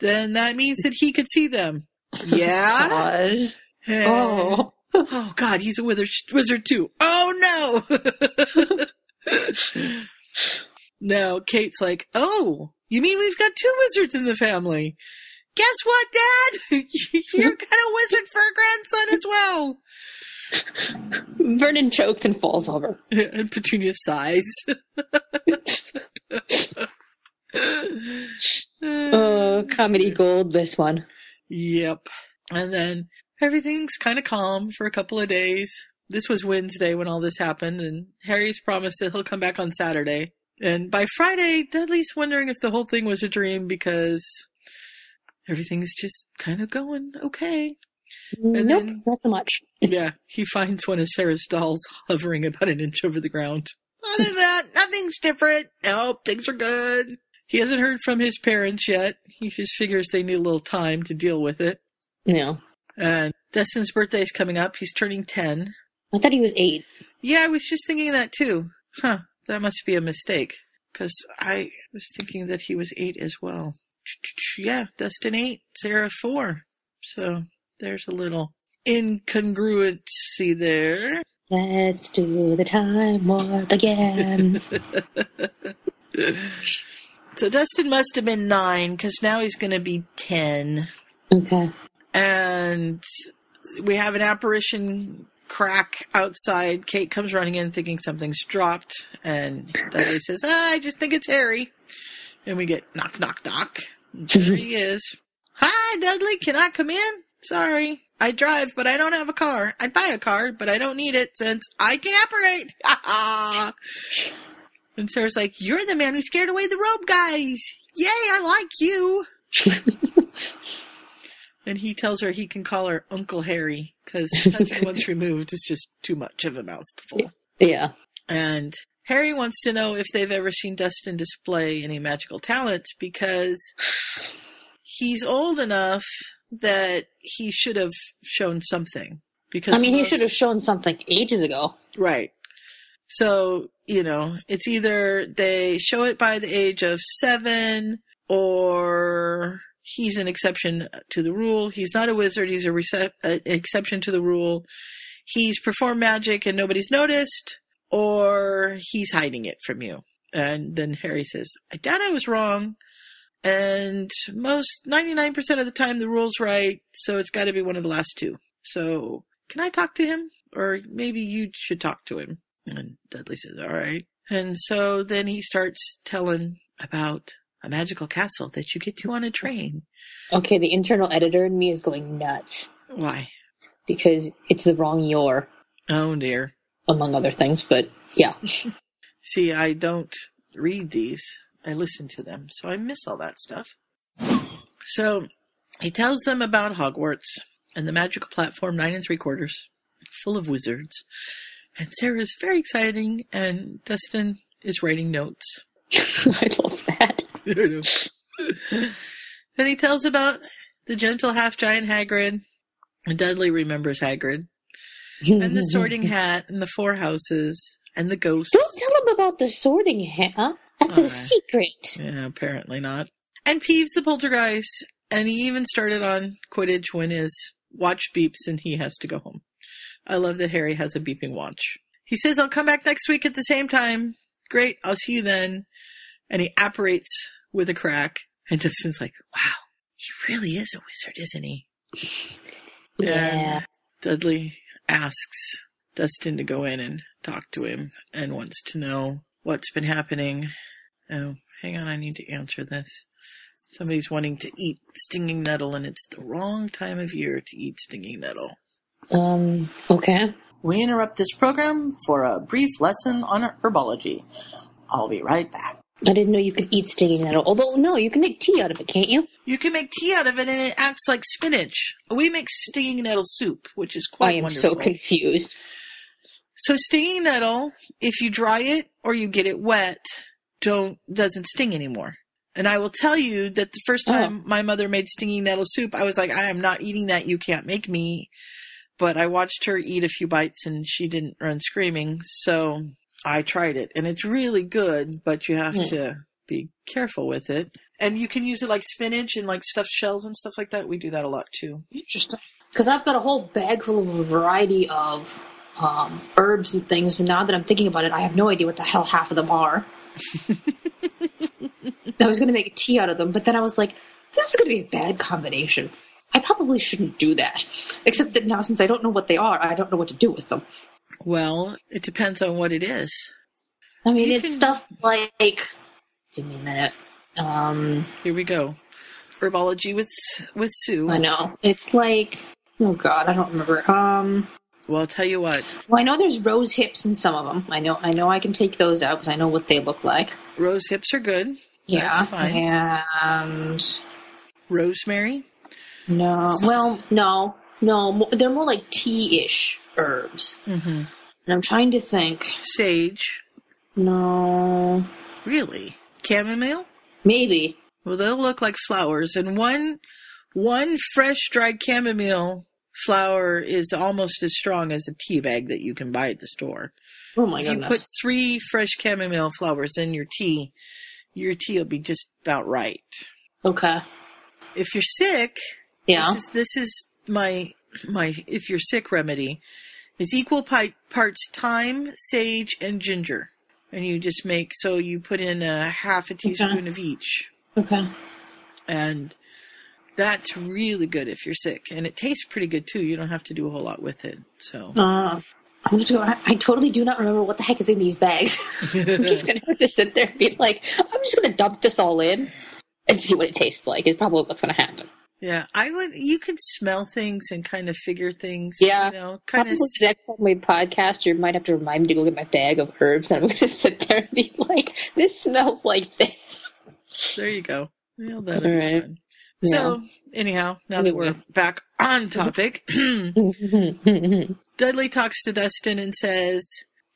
Then that means that he could see them. Yeah. Oh. oh God, he's a wizard, wizard too. Oh no! no, Kate's like, oh, you mean we've got two wizards in the family? Guess what, Dad? You're got a wizard for a grandson as well. Vernon chokes and falls over. and Petunia sighs. Oh, comedy gold, this one. Yep. And then everything's kind of calm for a couple of days. This was Wednesday when all this happened, and Harry's promised that he'll come back on Saturday. And by Friday, Dudley's wondering if the whole thing was a dream because everything's just kind of going okay. And nope, then, not so much. yeah, he finds one of Sarah's dolls hovering about an inch over the ground. Other than that, nothing's different. Nope, things are good. He hasn't heard from his parents yet. He just figures they need a little time to deal with it. Yeah. And Dustin's birthday is coming up. He's turning 10. I thought he was 8. Yeah, I was just thinking that too. Huh, that must be a mistake. Because I was thinking that he was 8 as well. Yeah, Dustin 8, Sarah 4. So there's a little incongruency there. Let's do the time warp again. so Dustin must have been nine because now he's going to be ten. Okay. And we have an apparition crack outside. Kate comes running in thinking something's dropped, and Dudley says, ah, "I just think it's Harry." And we get knock, knock, knock. There he is. Hi, Dudley. Can I come in? Sorry. I drive, but I don't have a car. I'd buy a car, but I don't need it since I can apparate. and Sarah's like, You're the man who scared away the robe guys. Yay, I like you. and he tells her he can call her Uncle Harry because once removed it's just too much of a mouthful. Yeah. And Harry wants to know if they've ever seen Dustin display any magical talents because he's old enough that he should have shown something. Because I mean, he should have shown something ages ago. Right. So, you know, it's either they show it by the age of seven or he's an exception to the rule. He's not a wizard. He's a rece- exception to the rule. He's performed magic and nobody's noticed or he's hiding it from you. And then Harry says, I doubt I was wrong. And most 99% of the time the rule's right, so it's got to be one of the last two. So, can I talk to him? Or maybe you should talk to him. And Dudley says, alright. And so then he starts telling about a magical castle that you get to on a train. Okay, the internal editor in me is going nuts. Why? Because it's the wrong your. Oh dear. Among other things, but yeah. See, I don't read these. I listen to them, so I miss all that stuff. So he tells them about Hogwarts and the magical platform nine and three quarters, full of wizards. And Sarah's very exciting, and Dustin is writing notes. I love that. then he tells about the gentle half giant Hagrid, and Dudley remembers Hagrid, and the sorting hat, and the four houses, and the ghosts. Don't tell him about the sorting hat. That's a secret. Yeah, apparently not. And Peeves the poltergeist, and he even started on Quidditch when his watch beeps and he has to go home. I love that Harry has a beeping watch. He says, I'll come back next week at the same time. Great, I'll see you then. And he apparates with a crack. And Dustin's like, wow, he really is a wizard, isn't he? Yeah. And Dudley asks Dustin to go in and talk to him and wants to know what's been happening Oh, hang on, I need to answer this. Somebody's wanting to eat stinging nettle, and it's the wrong time of year to eat stinging nettle. Um, okay. We interrupt this program for a brief lesson on herbology. I'll be right back. I didn't know you could eat stinging nettle. Although, no, you can make tea out of it, can't you? You can make tea out of it, and it acts like spinach. We make stinging nettle soup, which is quite I am wonderful. so confused. So stinging nettle, if you dry it or you get it wet, don't doesn't sting anymore. And I will tell you that the first time oh. my mother made stinging nettle soup, I was like, I am not eating that. You can't make me. But I watched her eat a few bites and she didn't run screaming. So I tried it and it's really good, but you have mm. to be careful with it. And you can use it like spinach and like stuffed shells and stuff like that. We do that a lot too. Interesting. because I've got a whole bag full of a variety of um, herbs and things, and now that I'm thinking about it, I have no idea what the hell half of them are. I was going to make a tea out of them, but then I was like, this is going to be a bad combination. I probably shouldn't do that. Except that now, since I don't know what they are, I don't know what to do with them. Well, it depends on what it is. I mean, You it's can- stuff like. Give me a minute. Um, Here we go. Herbology with with Sue. I know it's like. Oh God, I don't remember. Um, Well, I'll tell you what. well, I know there's rose hips in some of them. I know, I know, I can take those out because I know what they look like. Rose hips are good. Yeah, and Rosemary. no, well, no, no, they're more like tea-ish herbs. Mm-hmm. And I'm trying to think. Sage. No, Really? Chamomile? maybe. Well, they'll look like flowers, and one one fresh dried chamomile flower is almost as strong as a tea bag that you can buy at the store. Oh my if you goodness. put three fresh chamomile flowers in your tea, your tea will be just about right. okay. If you're sick, Yeah. this is, this is my my if you're sick remedy. It's equal pi- parts thyme, sage, and ginger, and you just make so you put in a half a teaspoon of each, Okay. and that's really good if you're sick, and it tastes pretty good too. You don't have to do a whole lot with it. So Uh, I'm going to. I, I totally do not remember what the heck is in these bags. I'm just going to have to sit there and be like, I'm just going to dump this all in and see what it tastes like. Is probably what's going to happen. yeah, I would. You can smell things and kind of figure things. Yeah. you know, kind Probably of. next time we podcast, you might have to remind me to go get my bag of herbs, and I'm going to sit there and be like, "This smells like this." There you go. Well, that'll All right. fun. So, anyhow, now that we're back on topic, Dudley talks to Dustin and says,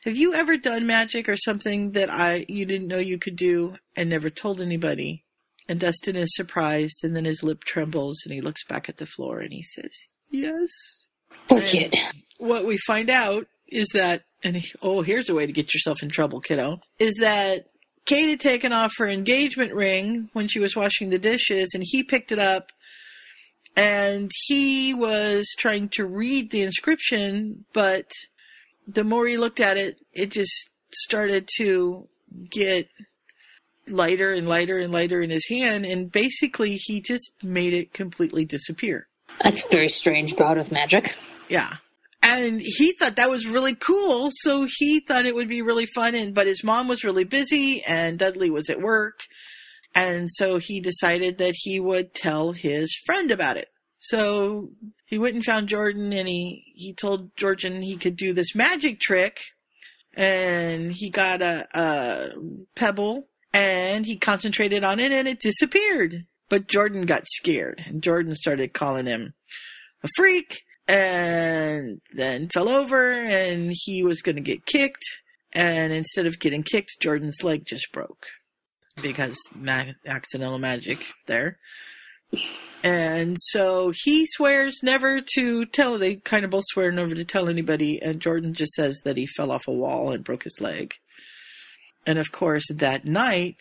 "Have you ever done magic or something that I you didn't know you could do and never told anybody?" And Dustin is surprised, and then his lip trembles, and he looks back at the floor and he says, "Yes." Poor kid. What we find out is that, and he, oh, here's a way to get yourself in trouble, kiddo, is that Kate had taken off her engagement ring when she was washing the dishes, and he picked it up, and he was trying to read the inscription, but the more he looked at it, it just started to get lighter and lighter and lighter in his hand, and basically he just made it completely disappear. That's very strange bout of magic. Yeah. And he thought that was really cool, so he thought it would be really fun and but his mom was really busy and Dudley was at work. And so he decided that he would tell his friend about it. So he went and found Jordan and he, he told Jordan he could do this magic trick and he got a, a pebble and he concentrated on it and it disappeared. But Jordan got scared and Jordan started calling him a freak and then fell over and he was going to get kicked. And instead of getting kicked jordan's leg just broke because accidental magic there. And so he swears never to tell they kind of both swear never to tell anybody and jordan just says that he fell off a wall and broke his leg. And of course that night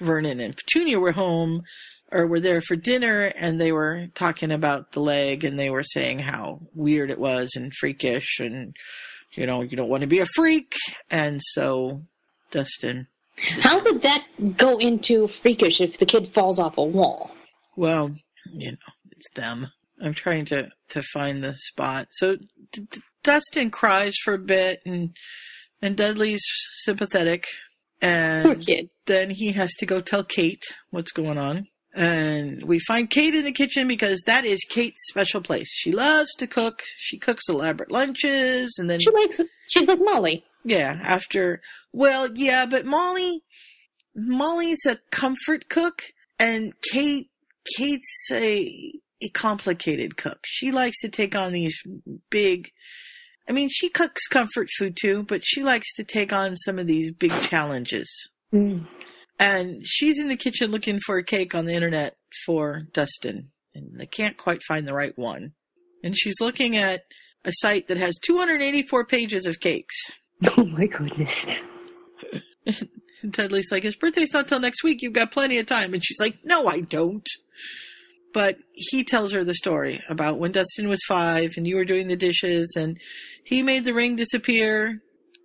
vernon and petunia were home or were there for dinner and they were talking about the leg and they were saying how weird it was and freakish and you know you don't want to be a freak. And so dustin How would that go into freakish if the kid falls off a wall? well you know it's them. I'm trying to to find the spot. So D- D- dustin cries for a bit and and dudley's sympathetic and then he has to go tell kate what's going on and we find Kate in the kitchen because that is Kate's special place. She loves to cook. She cooks elaborate lunches and then She likes. She's like Molly. yeah, after well, yeah, but Molly Molly's a comfort cook and Kate Kate's a a complicated cook. She likes to take on these big I mean, she cooks comfort food too, but she likes to take on some of these big challenges. Mm. And she's in the kitchen looking for a cake on the internet for Dustin, and they can't quite find the right one. And she's looking at a site that has 284 pages of cakes. Oh my goodness. And Dudley's like, his birthday's not till next week. You've got plenty of time. And she's like, no, I don't. but he tells her the story about when Dustin was five and you were doing the dishes and he made the ring disappear.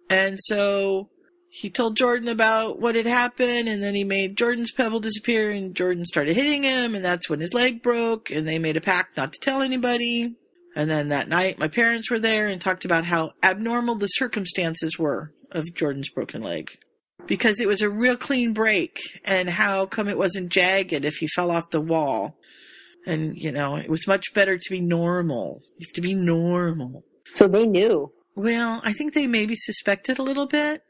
And so he told Jordan about what had happened and then he made Jordan's pebble disappear and Jordan started hitting him and that's when his leg broke and they made a pact not to tell anybody. And then that night my parents were there and talked about how abnormal the circumstances were of Jordan's broken leg. Because it was a real clean break and how come it wasn't jagged if he fell off the wall. And, you know, it was much better to be normal. You have to be normal. So they knew. Well, I think they maybe suspected a little bit.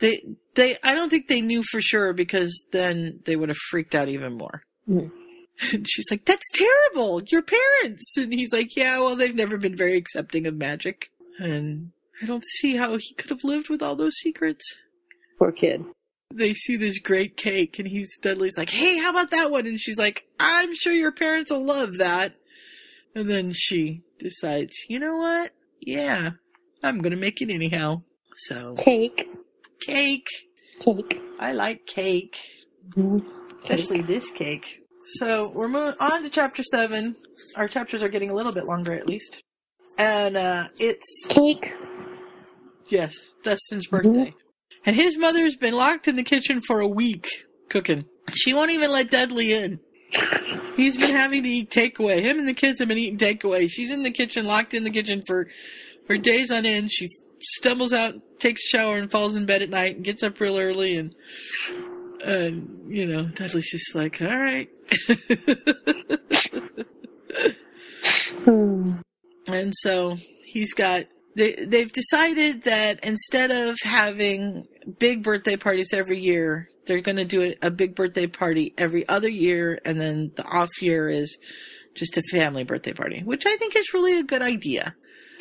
They, they, I don't think they knew for sure because then they would have freaked out even more. Mm. And she's like, that's terrible. Your parents. And he's like, yeah, well, they've never been very accepting of magic. And I don't see how he could have lived with all those secrets. Poor kid. They see this great cake and he's Dudley's like, hey, how about that one? And she's like, I'm sure your parents will love that. And then she decides, you know what? Yeah, I'm gonna make it anyhow. So. Cake. Cake. Cake. I like cake. Mm. Especially this cake. So we're moving on to chapter seven. Our chapters are getting a little bit longer at least. And, uh, it's. Cake. Yes, Dustin's birthday. And his mother's been locked in the kitchen for a week cooking. She won't even let Dudley in. He's been having to eat takeaway. Him and the kids have been eating takeaway. She's in the kitchen, locked in the kitchen for, for days on end. She stumbles out, takes a shower, and falls in bed at night and gets up real early. And, and you know, Dudley's just like, all right. Hmm. And so he's got they they've decided that instead of having big birthday parties every year, they're going to do a, a big birthday party every other year, and then the off year is just a family birthday party, which I think is really a good idea.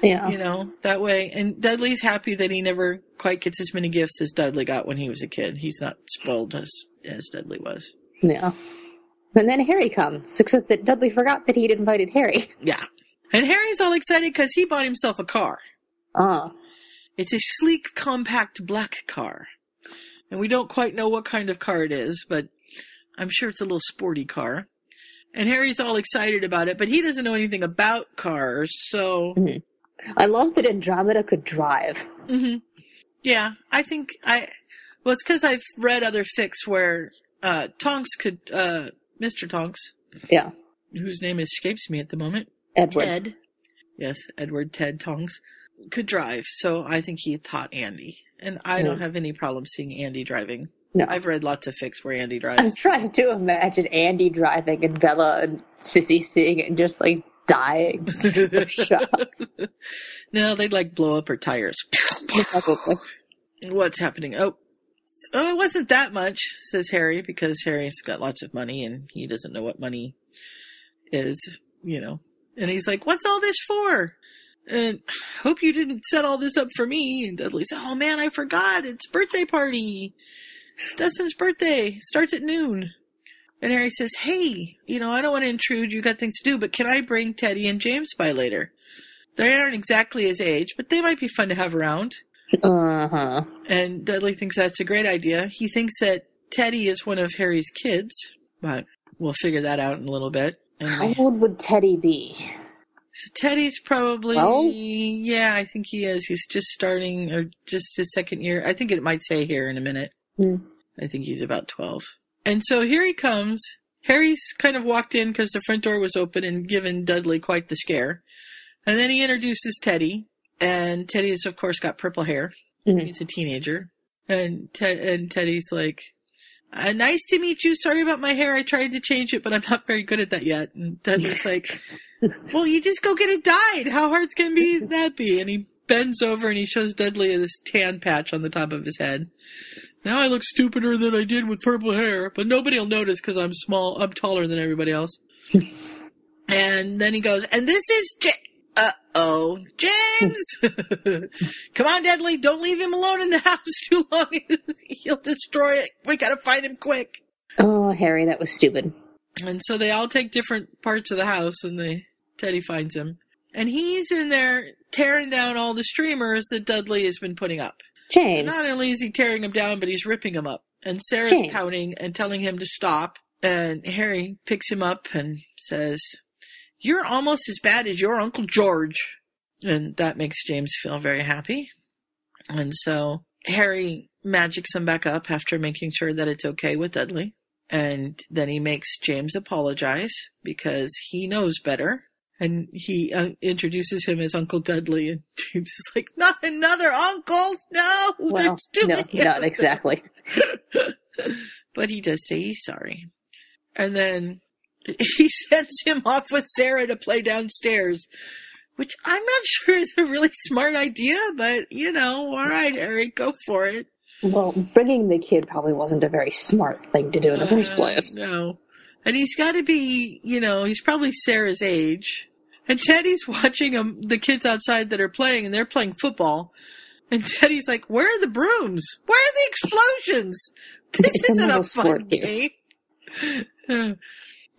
Yeah. You know, that way. And Dudley's happy that he never quite gets as many gifts as Dudley got when he was a kid. He's not spoiled as as Dudley was. Yeah. And then Harry comes, except that Dudley forgot that he'd invited Harry. Yeah. And Harry's all excited because he bought himself a car. Ah. It's a sleek, compact black car. And we don't quite know what kind of car it is, but I'm sure it's a little sporty car. And Harry's all excited about it, but he doesn't know anything about cars, so. Mhm. I love that Andromeda could drive. Mm-hmm. Yeah, I think I. Well, it's because I've read other fics where uh, Tonks could, uh, Mr. Tonks, Yeah. whose name escapes me at the moment, Edward. Ted. Yes, Edward Ted Tonks could drive, so I think he taught Andy. And I don't Hmm. have any problem seeing Andy driving. No. I've read lots of fics where Andy drives. I'm trying to imagine Andy driving and Bella and Sissy seeing it and just like dying. of shock. no, they'd like blow up her tires. What's happening? Oh, oh, it wasn't that much, says Harry, because Harry's got lots of money and he doesn't know what money is, you know. And he's like, what's all this for? And hope you didn't set all this up for me. And Dudley Dudley's, oh man, I forgot. It's birthday party. It's Dustin's birthday. Starts at noon. And Harry says, hey, you know, I don't want to intrude. You've got things to do, but can I bring Teddy and James by later? They aren't exactly his age, but they might be fun to have around. Uh huh. And Dudley thinks that's a great idea. He thinks that Teddy is one of Harry's kids, but we'll figure that out in a little bit. And How old would Teddy be? so Teddy's probably, Twelve? yeah, I think he is. He's just starting, or just his second year. I think it might say here in a minute. Hmm. I think he's about 12. And so here he comes. Harry's kind of walked in because the front door was open and given Dudley quite the scare. And then he introduces Teddy. And Teddy has, of course, got purple hair. Mhm. He's a teenager. And, Ted and Teddy's like, uh, nice to meet you. Sorry about my hair. I tried to change it, but I'm not very good at that yet. And Dudley's like, well, you just go get it dyed. How hard can be that be? And he bends over and he shows Dudley this tan patch on the top of his head. Now I look stupider than I did with purple hair, but nobody will notice because I'm small. I'm taller than everybody else. and then he goes, and this is J- uh oh, James. Come on, Dudley, don't leave him alone in the house too long. He'll destroy it. We gotta find him quick. Oh, Harry, that was stupid. And so they all take different parts of the house and they, Teddy finds him. And he's in there tearing down all the streamers that Dudley has been putting up. James. Not only is he tearing him down, but he's ripping him up. And Sarah's James. pouting and telling him to stop. And Harry picks him up and says, You're almost as bad as your Uncle George. And that makes James feel very happy. And so Harry magics him back up after making sure that it's okay with Dudley. And then he makes James apologize because he knows better. And he uh, introduces him as Uncle Dudley, and James is like, "Not another uncle! No, Well, no, not exactly. but he does say he's sorry, and then he sends him off with Sarah to play downstairs, which I'm not sure is a really smart idea. But you know, all right, Eric, go for it. Well, bringing the kid probably wasn't a very smart thing to do in the first Uh, place. No. And he's got to be, you know, he's probably Sarah's age. And Teddy's watching um, the kids outside that are playing, and they're playing football. And Teddy's like, "Where are the brooms? Where are the explosions? This It's isn't another a fun sport here." game."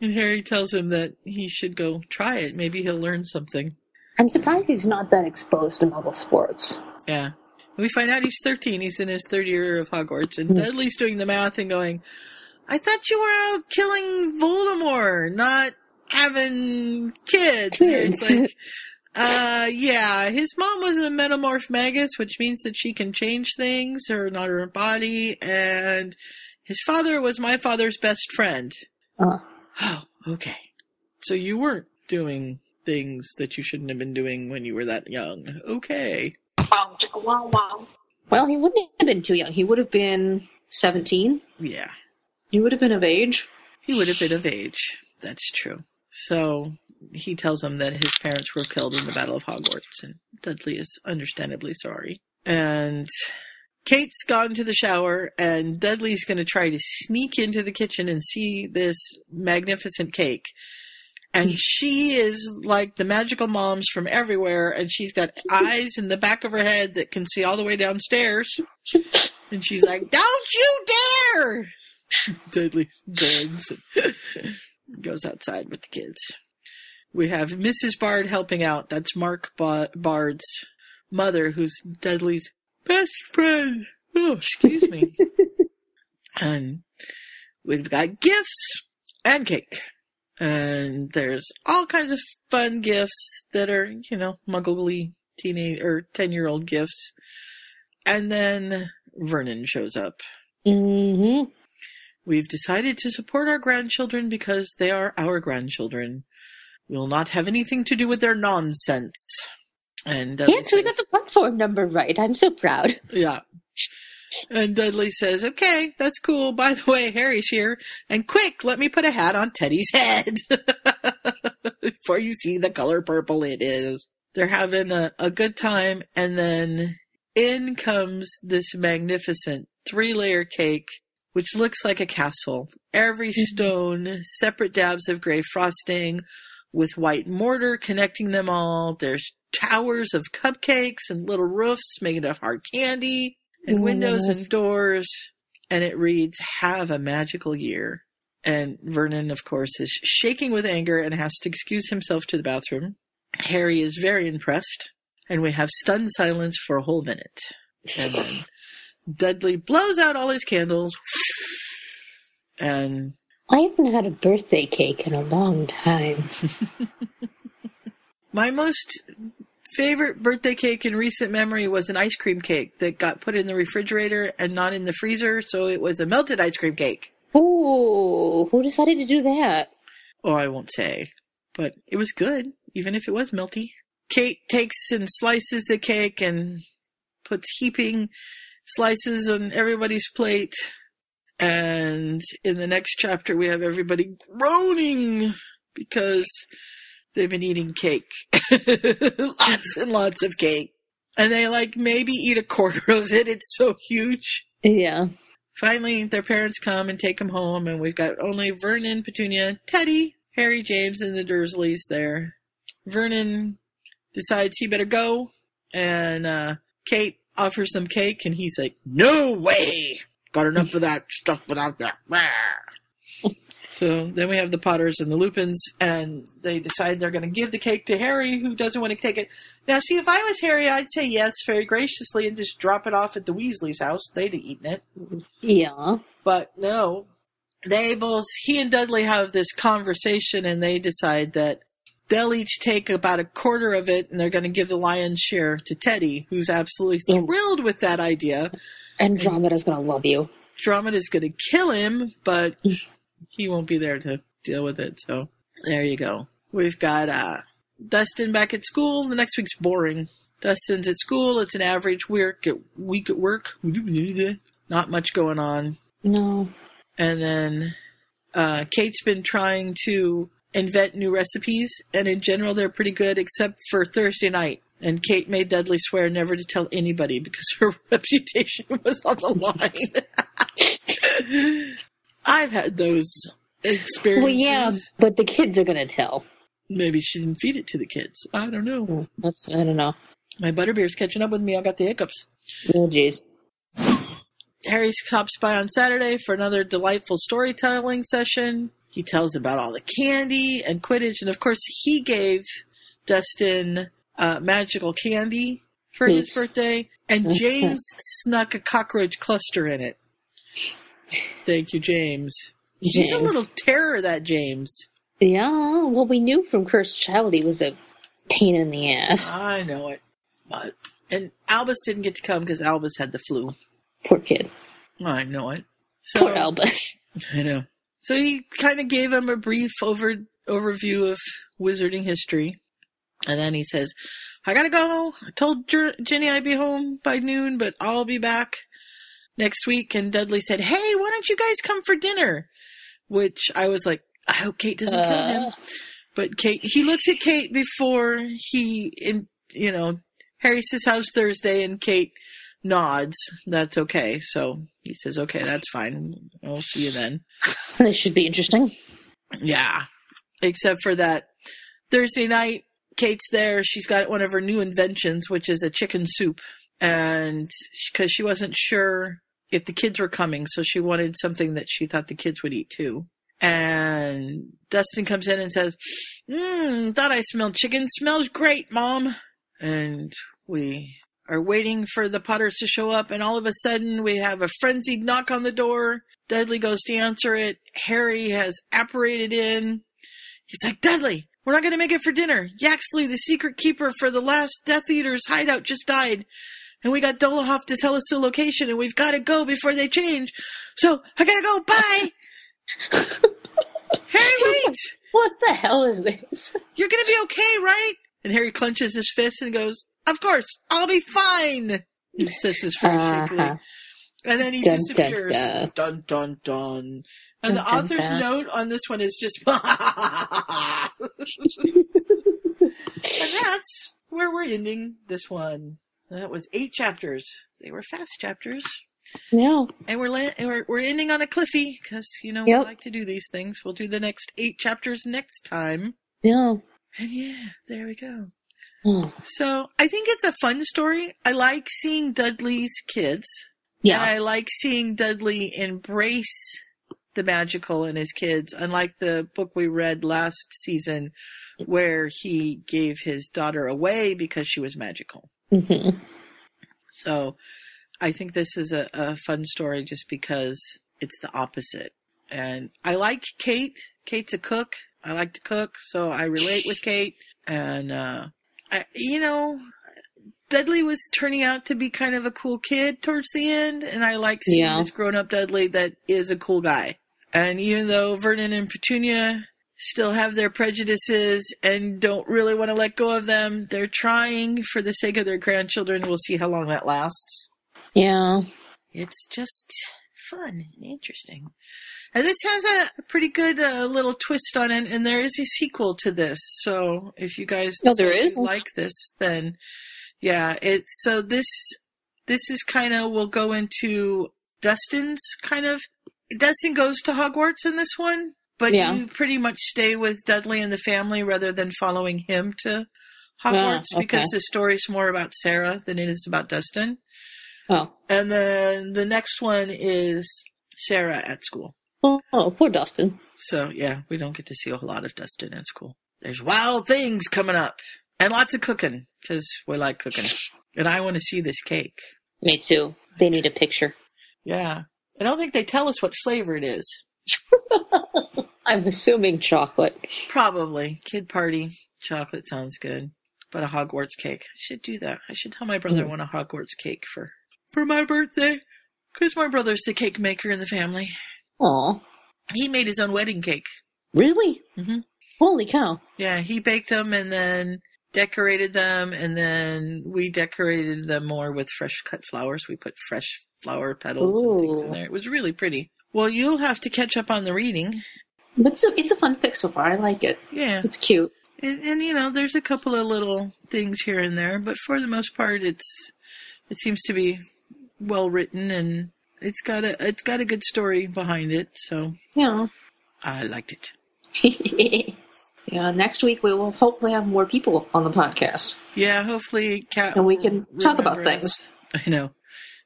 and Harry tells him that he should go try it. Maybe he'll learn something. I'm surprised he's not that exposed to muggle sports. Yeah. We find out he's 13. He's in his third year of Hogwarts. And Dudley's doing the math and going, I thought you were out killing Voldemort, not having kids. And Harry's Kids. like, uh, yeah, his mom was a metamorphmagus, which means that she can change things her not her body. And his father was my father's best friend. Uh, Oh, okay. So you weren't doing things that you shouldn't have been doing when you were that young. Okay. Wow, wow, wow. well, he wouldn't have been too young. He would have been 17. Yeah. He would have been of age. He would have been of age. That's true. So he tells him that his parents were killed in the Battle of Hogwarts, and Dudley is understandably sorry. And Kate's gone to the shower, and Dudley's going to try to sneak into the kitchen and see this magnificent cake. And she is like the magical moms from everywhere, and she's got eyes in the back of her head that can see all the way downstairs. And she's like, Don't you dare! Dudley begs and goes outside with the kids. We have Mrs. Bard helping out. That's Mark ba- Bard's mother, who's Dudley's best friend. Oh, excuse me. and we've got gifts and cake. And there's all kinds of fun gifts that are, you know, muggly teenage or 10 year old gifts. And then Vernon shows up. Mm-hmm. We've decided to support our grandchildren because they are our grandchildren. We'll not have anything to do with their nonsense. And He actually says, got the platform number right. I'm so proud. yeah. And Dudley says, okay, that's cool. By the way, Harry's here. And quick, let me put a hat on Teddy's head. Before you see the color purple it is. They're having a, a good time. And then in comes this magnificent three layer cake, which looks like a castle. Every mm-hmm. stone, separate dabs of gray frosting with white mortar connecting them all. There's towers of cupcakes and little roofs made of hard candy and oh windows Yes. and doors. And it reads, have a magical year. And Vernon, of course, is shaking with anger and has to excuse himself to the bathroom. Harry is very impressed, and we have stunned silence for a whole minute. And then Dudley blows out all his candles, and I haven't had a birthday cake in a long time. my most favorite birthday cake in recent memory was an ice cream cake that got put in the refrigerator and not in the freezer, so it was a melted ice cream cake. Ooh, who decided to do that? Oh, I won't say, but it was good, even if it was melty. Kate takes and slices the cake and puts heaping slices on everybody's plate. And in the next chapter, we have everybody groaning because they've been eating cake. lots and lots of cake. And they like maybe eat a quarter of it. It's so huge. Yeah. Finally, their parents come and take them home, and we've got only Vernon, Petunia, Teddy, Harry, James, and the Dursleys there. Vernon decides he better go, and uh, Kate offers them cake, and he's like, "No way! Got enough of that stuff without that." So then we have the Potters and the Lupins, and they decide they're going to give the cake to Harry, who doesn't want to take it. Now, see, if I was Harry, I'd say yes very graciously and just drop it off at the Weasley's house. They'd have eaten it. Yeah. But no, they both, he and Dudley have this conversation and they decide that they'll each take about a quarter of it and they're going to give the lion's share to Teddy, who's absolutely thrilled with that idea. And Andromeda's gonna love you. Andromeda's going to kill him, but he won't be there to deal with it. So there you go. We've got uh, Dustin back at school. The next week's boring. Dustin's at school. It's an average week at, week at work. Not much going on. No. And then uh, Kate's been trying to invent new recipes, and in general, they're pretty good, except for Thursday night. And Kate made Dudley swear never to tell anybody because her reputation was on the line. I've had those experiences. Well, yeah, but the kids are gonna tell. Maybe she didn't feed it to the kids. I don't know. Hmm, that's I don't know. My butterbeer's catching up with me. I got the hiccups. Oh, jeez. Harry stops by on Saturday for another delightful storytelling session. He tells about all the candy and Quidditch, and of course, he gave Dustin uh, magical candy for his birthday, and James snuck a cockroach cluster in it. Thank you, James. He's a little terror, that James. Yeah, well, we knew from Cursed Child he was a pain in the ass. I know it. But, and Albus didn't get to come because Albus had the flu. Poor kid. I know it. So, Poor Albus. I know. So he kind of gave him a brief over overview of wizarding history, and then he says, "I gotta go. I told Ginny I'd be home by noon, but I'll be back next week." And Dudley said, "Hey, why don't you guys come for dinner?" Which I was like, "I hope Kate doesn't kill him." Uh. But Kate, he looks at Kate before he, in you know, Harry says, "How's Thursday?" and Kate nods. That's okay. So he says, "Okay, that's fine. I'll see you then." This should be interesting. Yeah. Except for that Thursday night, Kate's there. She's got one of her new inventions, which is a chicken soup. And because she wasn't sure if the kids were coming, so she wanted something that she thought the kids would eat too. And Dustin comes in and says, Mmm, thought I smelled chicken. Smells great, Mom. And we are waiting for the Potters to show up, and all of a sudden we have a frenzied knock on the door. Dudley goes to answer it. Harry has apparated in. He's like, Dudley, we're not going to make it for dinner. Yaxley, the secret keeper for the last Death Eater's hideout, just died. And we got Dolohov to tell us the location, and we've got to go before they change. So I gotta go. Bye. Harry, wait. What the hell is this? You're gonna be okay, right? And Harry clenches his fist and goes, Of course, I'll be fine. He says this very shakily. Uh-huh. And then he Dun, dun, disappears. dun. Dun dun dun. And the Dun, dun, author's dun. note on this one is just And that's where we're ending this one. That was eight chapters. They were fast chapters. Yeah. And we're, la- and we're we're ending on a cliffy because you know Yep. we like to do these things. We'll do the next eight chapters next time. Yeah. And yeah, there we go. So I think it's a fun story. I like seeing Dudley's kids. Yeah. I like seeing Dudley embrace the magical in his kids, unlike the book we read last season where he gave his daughter away because she was magical. hmm So I think this is a, a fun story just because it's the opposite. And I like Kate. Kate's a cook. I like to cook, so I relate with Kate. And, uh, I, you know, Dudley was turning out to be kind of a cool kid towards the end, and I like seeing Yeah. this grown up Dudley that is a cool guy. And even though Vernon and Petunia still have their prejudices and don't really want to let go of them, they're trying for the sake of their grandchildren. We'll see how long that lasts. Yeah. It's just fun and interesting. And this has a pretty good uh, little twist on it, and there is a sequel to this. So if you guys Oh, there is? like this, then yeah, it's so this this is kind of we'll go into Dustin's kind of Dustin goes to Hogwarts in this one, but Yeah. you pretty much stay with Dudley and the family rather than following him to Hogwarts Ah, okay. because the story's more about Sarah than it is about Dustin. Oh. And then the next one is Sarah at school. Oh, oh, poor Dustin. So yeah, we don't get to see a whole lot of Dustin at school. There's wild things coming up and lots of cooking because we like cooking. And I want to see this cake. Me too. They need a picture. Yeah. I don't think they tell us what flavor it is. I'm assuming chocolate. Probably. Kid party. Chocolate sounds good. But a Hogwarts cake. I should do that. I should tell my brother I Mm. want a Hogwarts cake for, for my birthday. Cause my brother's the cake maker in the family. Aw. He made his own wedding cake. Really? hmm Holy cow. Yeah, he baked them and then decorated them and then we decorated them more with fresh cut flowers. We put fresh flower petals and things in there. It was really pretty. Well, you'll have to catch up on the reading. But it's a, it's a fun pick so far. I like it. Yeah. It's cute. And, and you know, there's a couple of little things here and there, but for the most part, it's it seems to be well written and it's got a it's got a good story behind it. So Yeah. I liked it. yeah, next week we will hopefully have more people on the podcast. Yeah, hopefully, Kat And we can talk about things. us. I know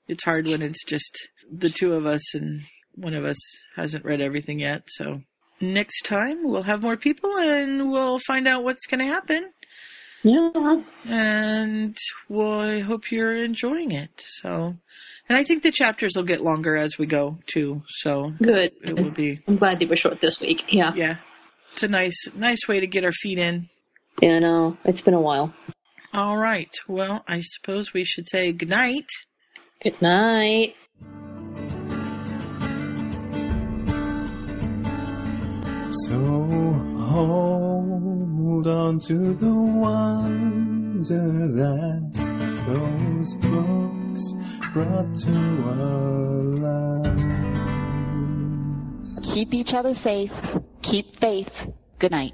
it's hard when it's just the two of us and one of us hasn't read everything yet. So next time we'll have more people and we'll find out what's going to happen. Yeah. And well, I hope you're enjoying it. So, and I think the chapters will get longer as we go too. So Good. it will be. I'm glad they were short this week. Yeah. Yeah, it's a nice, nice way to get our feet in. Yeah, no, it's been a while. All right. Well, I suppose we should say good night. Good night. So hold on to the wonder that those books brought to our lives. Keep each other safe. Keep faith. Good night.